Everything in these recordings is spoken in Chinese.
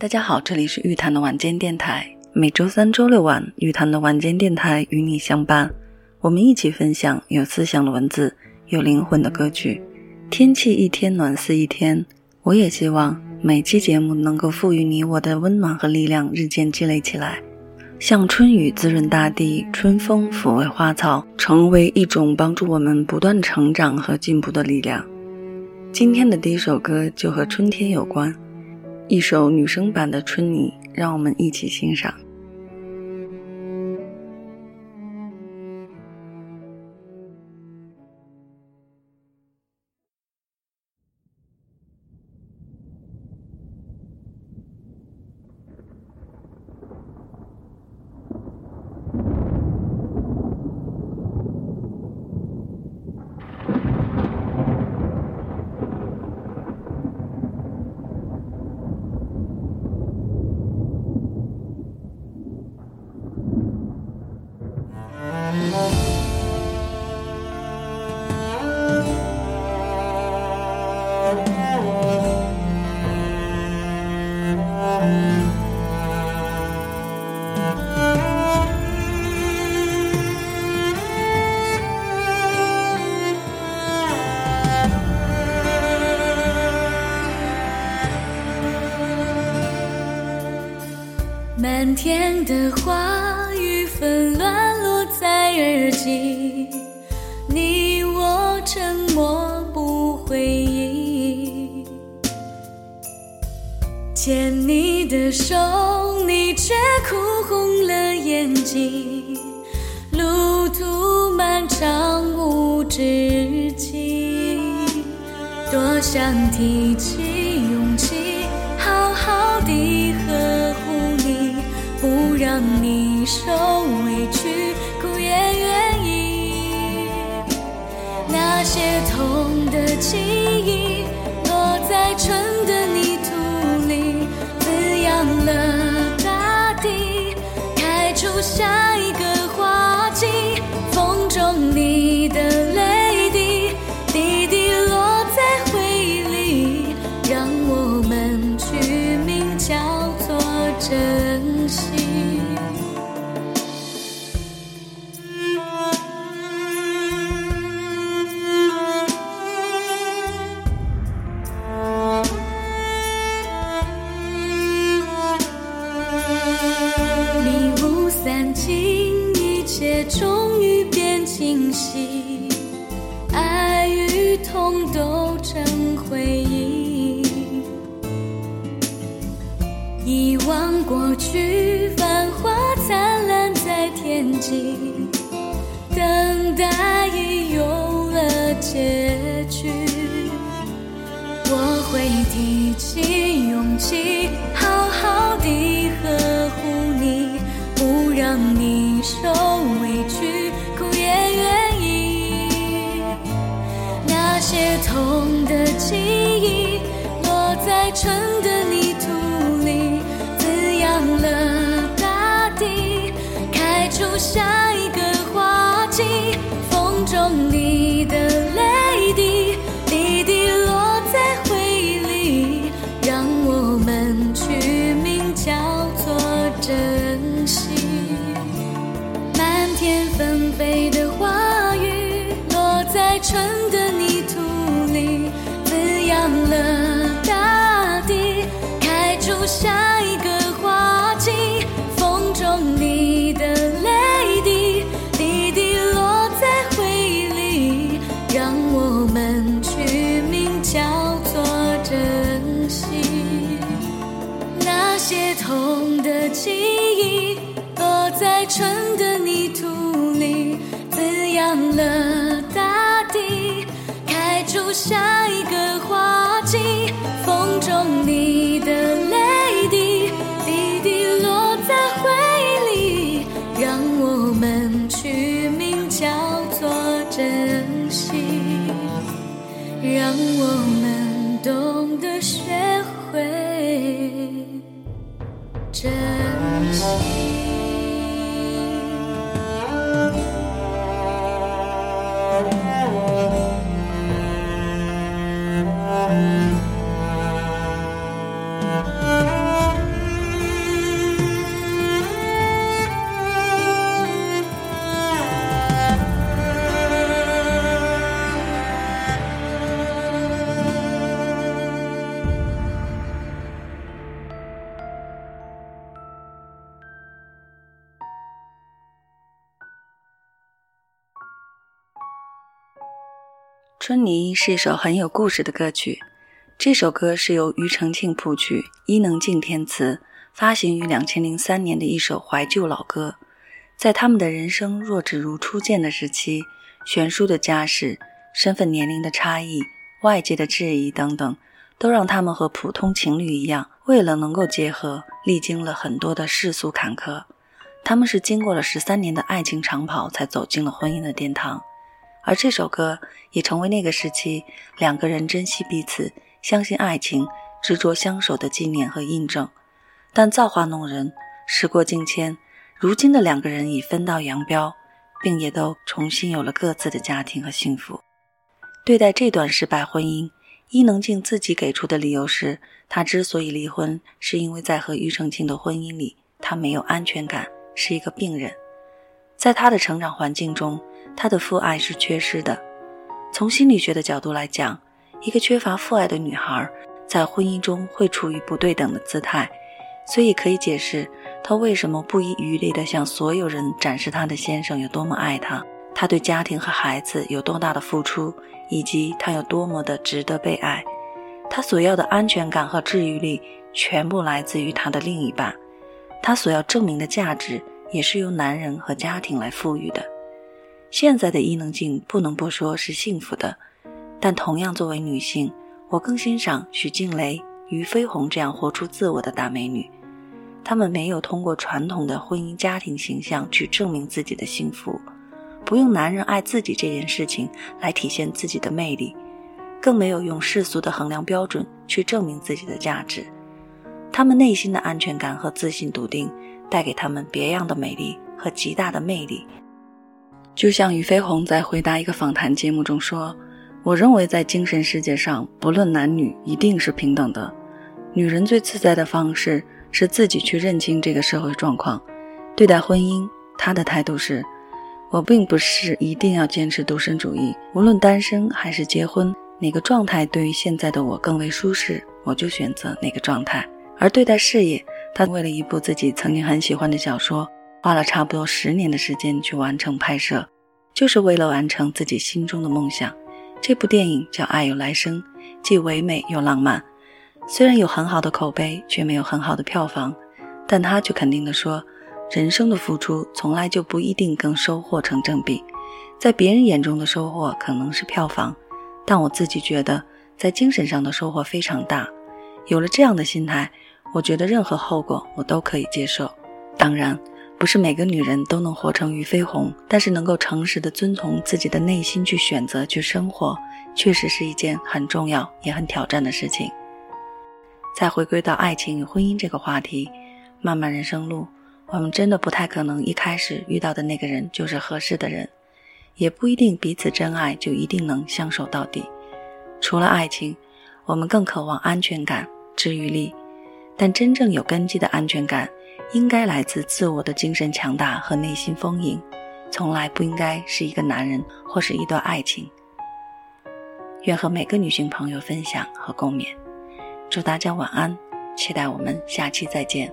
大家好，这里是玉潭的晚间电台。每周三、周六晚，玉潭的晚间电台与你相伴，我们一起分享有思想的文字，有灵魂的歌曲。天气一天暖似一天，我也希望每期节目能够赋予你我的温暖和力量，日渐积累起来，像春雨滋润大地，春风抚慰花草，成为一种帮助我们不断成长和进步的力量。今天的第一首歌就和春天有关。一首女生版的《春泥》，让我们一起欣赏。满天的花雨纷乱落在耳际，你我沉默不回应。牵你的手，你却哭红了眼睛。路途漫长无止境，多想提起勇气，好好地，让你受委屈，哭也愿意。那些痛的记忆，落在春的泥土里，滋养了一切终于变清晰，爱与痛都成回忆。遗忘过去，繁华灿烂在天际，等待已有了结局。我会提起勇气，好好地呵护你，不让你受委屈，哭也愿意。那些痛的记忆，落在春的泥土里，滋养了大地，开出下一下一个花季。风中你的泪滴，滴滴落在回忆里，让我们取名叫做珍惜，让我们懂得学会珍惜。春泥是一首很有故事的歌曲。这首歌是由庾澄庆谱曲，伊能静填词，发行于两千零三年的一首怀旧老歌。在他们的人生若只如初见的时期，悬殊的家世、身份、年龄的差异、外界的质疑等等，都让他们和普通情侣一样，为了能够结合，历经了很多的世俗坎坷。他们是经过了十三年的爱情长跑，才走进了婚姻的殿堂。而这首歌也成为那个时期两个人珍惜彼此、相信爱情、执着相守的纪念和印证。但造化弄人，时过境迁，如今的两个人已分道扬镳，并也都重新有了各自的家庭和幸福。对待这段失败婚姻，伊能静自己给出的理由是，她之所以离婚，是因为在和庾澄庆的婚姻里，她没有安全感，是一个病人。在她的成长环境中。她的父爱是缺失的。从心理学的角度来讲，一个缺乏父爱的女孩在婚姻中会处于不对等的姿态，所以可以解释她为什么不遗余力地向所有人展示她的先生有多么爱她，她对家庭和孩子有多大的付出，以及她有多么的值得被爱。她所要的安全感和治愈力全部来自于她的另一半，她所要证明的价值也是由男人和家庭来赋予的。现在的伊能静不能不说是幸福的，但同样作为女性，我更欣赏许静蕾、俞飞鸿这样活出自我的大美女。她们没有通过传统的婚姻家庭形象去证明自己的幸福，不用男人爱自己这件事情来体现自己的魅力，更没有用世俗的衡量标准去证明自己的价值。她们内心的安全感和自信笃定，带给她们别样的美丽和极大的魅力。就像俞飞鸿在回答一个访谈节目中说：“我认为在精神世界上，不论男女，一定是平等的。女人最自在的方式是自己去认清这个社会状况。对待婚姻，她的态度是：我并不是一定要坚持独身主义，无论单身还是结婚，哪个状态对于现在的我更为舒适，我就选择哪个状态。而对待事业，她为了一部自己曾经很喜欢的小说。”花了差不多十年的时间去完成拍摄，就是为了完成自己心中的梦想。这部电影叫《爱有来生》，既唯美又浪漫。虽然有很好的口碑，却没有很好的票房，但他却肯定地说：“人生的付出从来就不一定跟收获成正比。在别人眼中的收获可能是票房，但我自己觉得，在精神上的收获非常大。有了这样的心态，我觉得任何后果我都可以接受。当然。”不是每个女人都能活成俞飞鸿，但是能够诚实的遵从自己的内心去选择去生活，确实是一件很重要也很挑战的事情。再回归到爱情与婚姻这个话题，漫漫人生路，我们真的不太可能一开始遇到的那个人就是合适的人，也不一定彼此真爱就一定能相守到底。除了爱情，我们更渴望安全感、治愈力，但真正有根基的安全感。应该来自自我的精神强大和内心丰盈，从来不应该是一个男人或是一段爱情。愿和每个女性朋友分享和共勉，祝大家晚安，期待我们下期再见。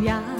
身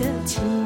的情。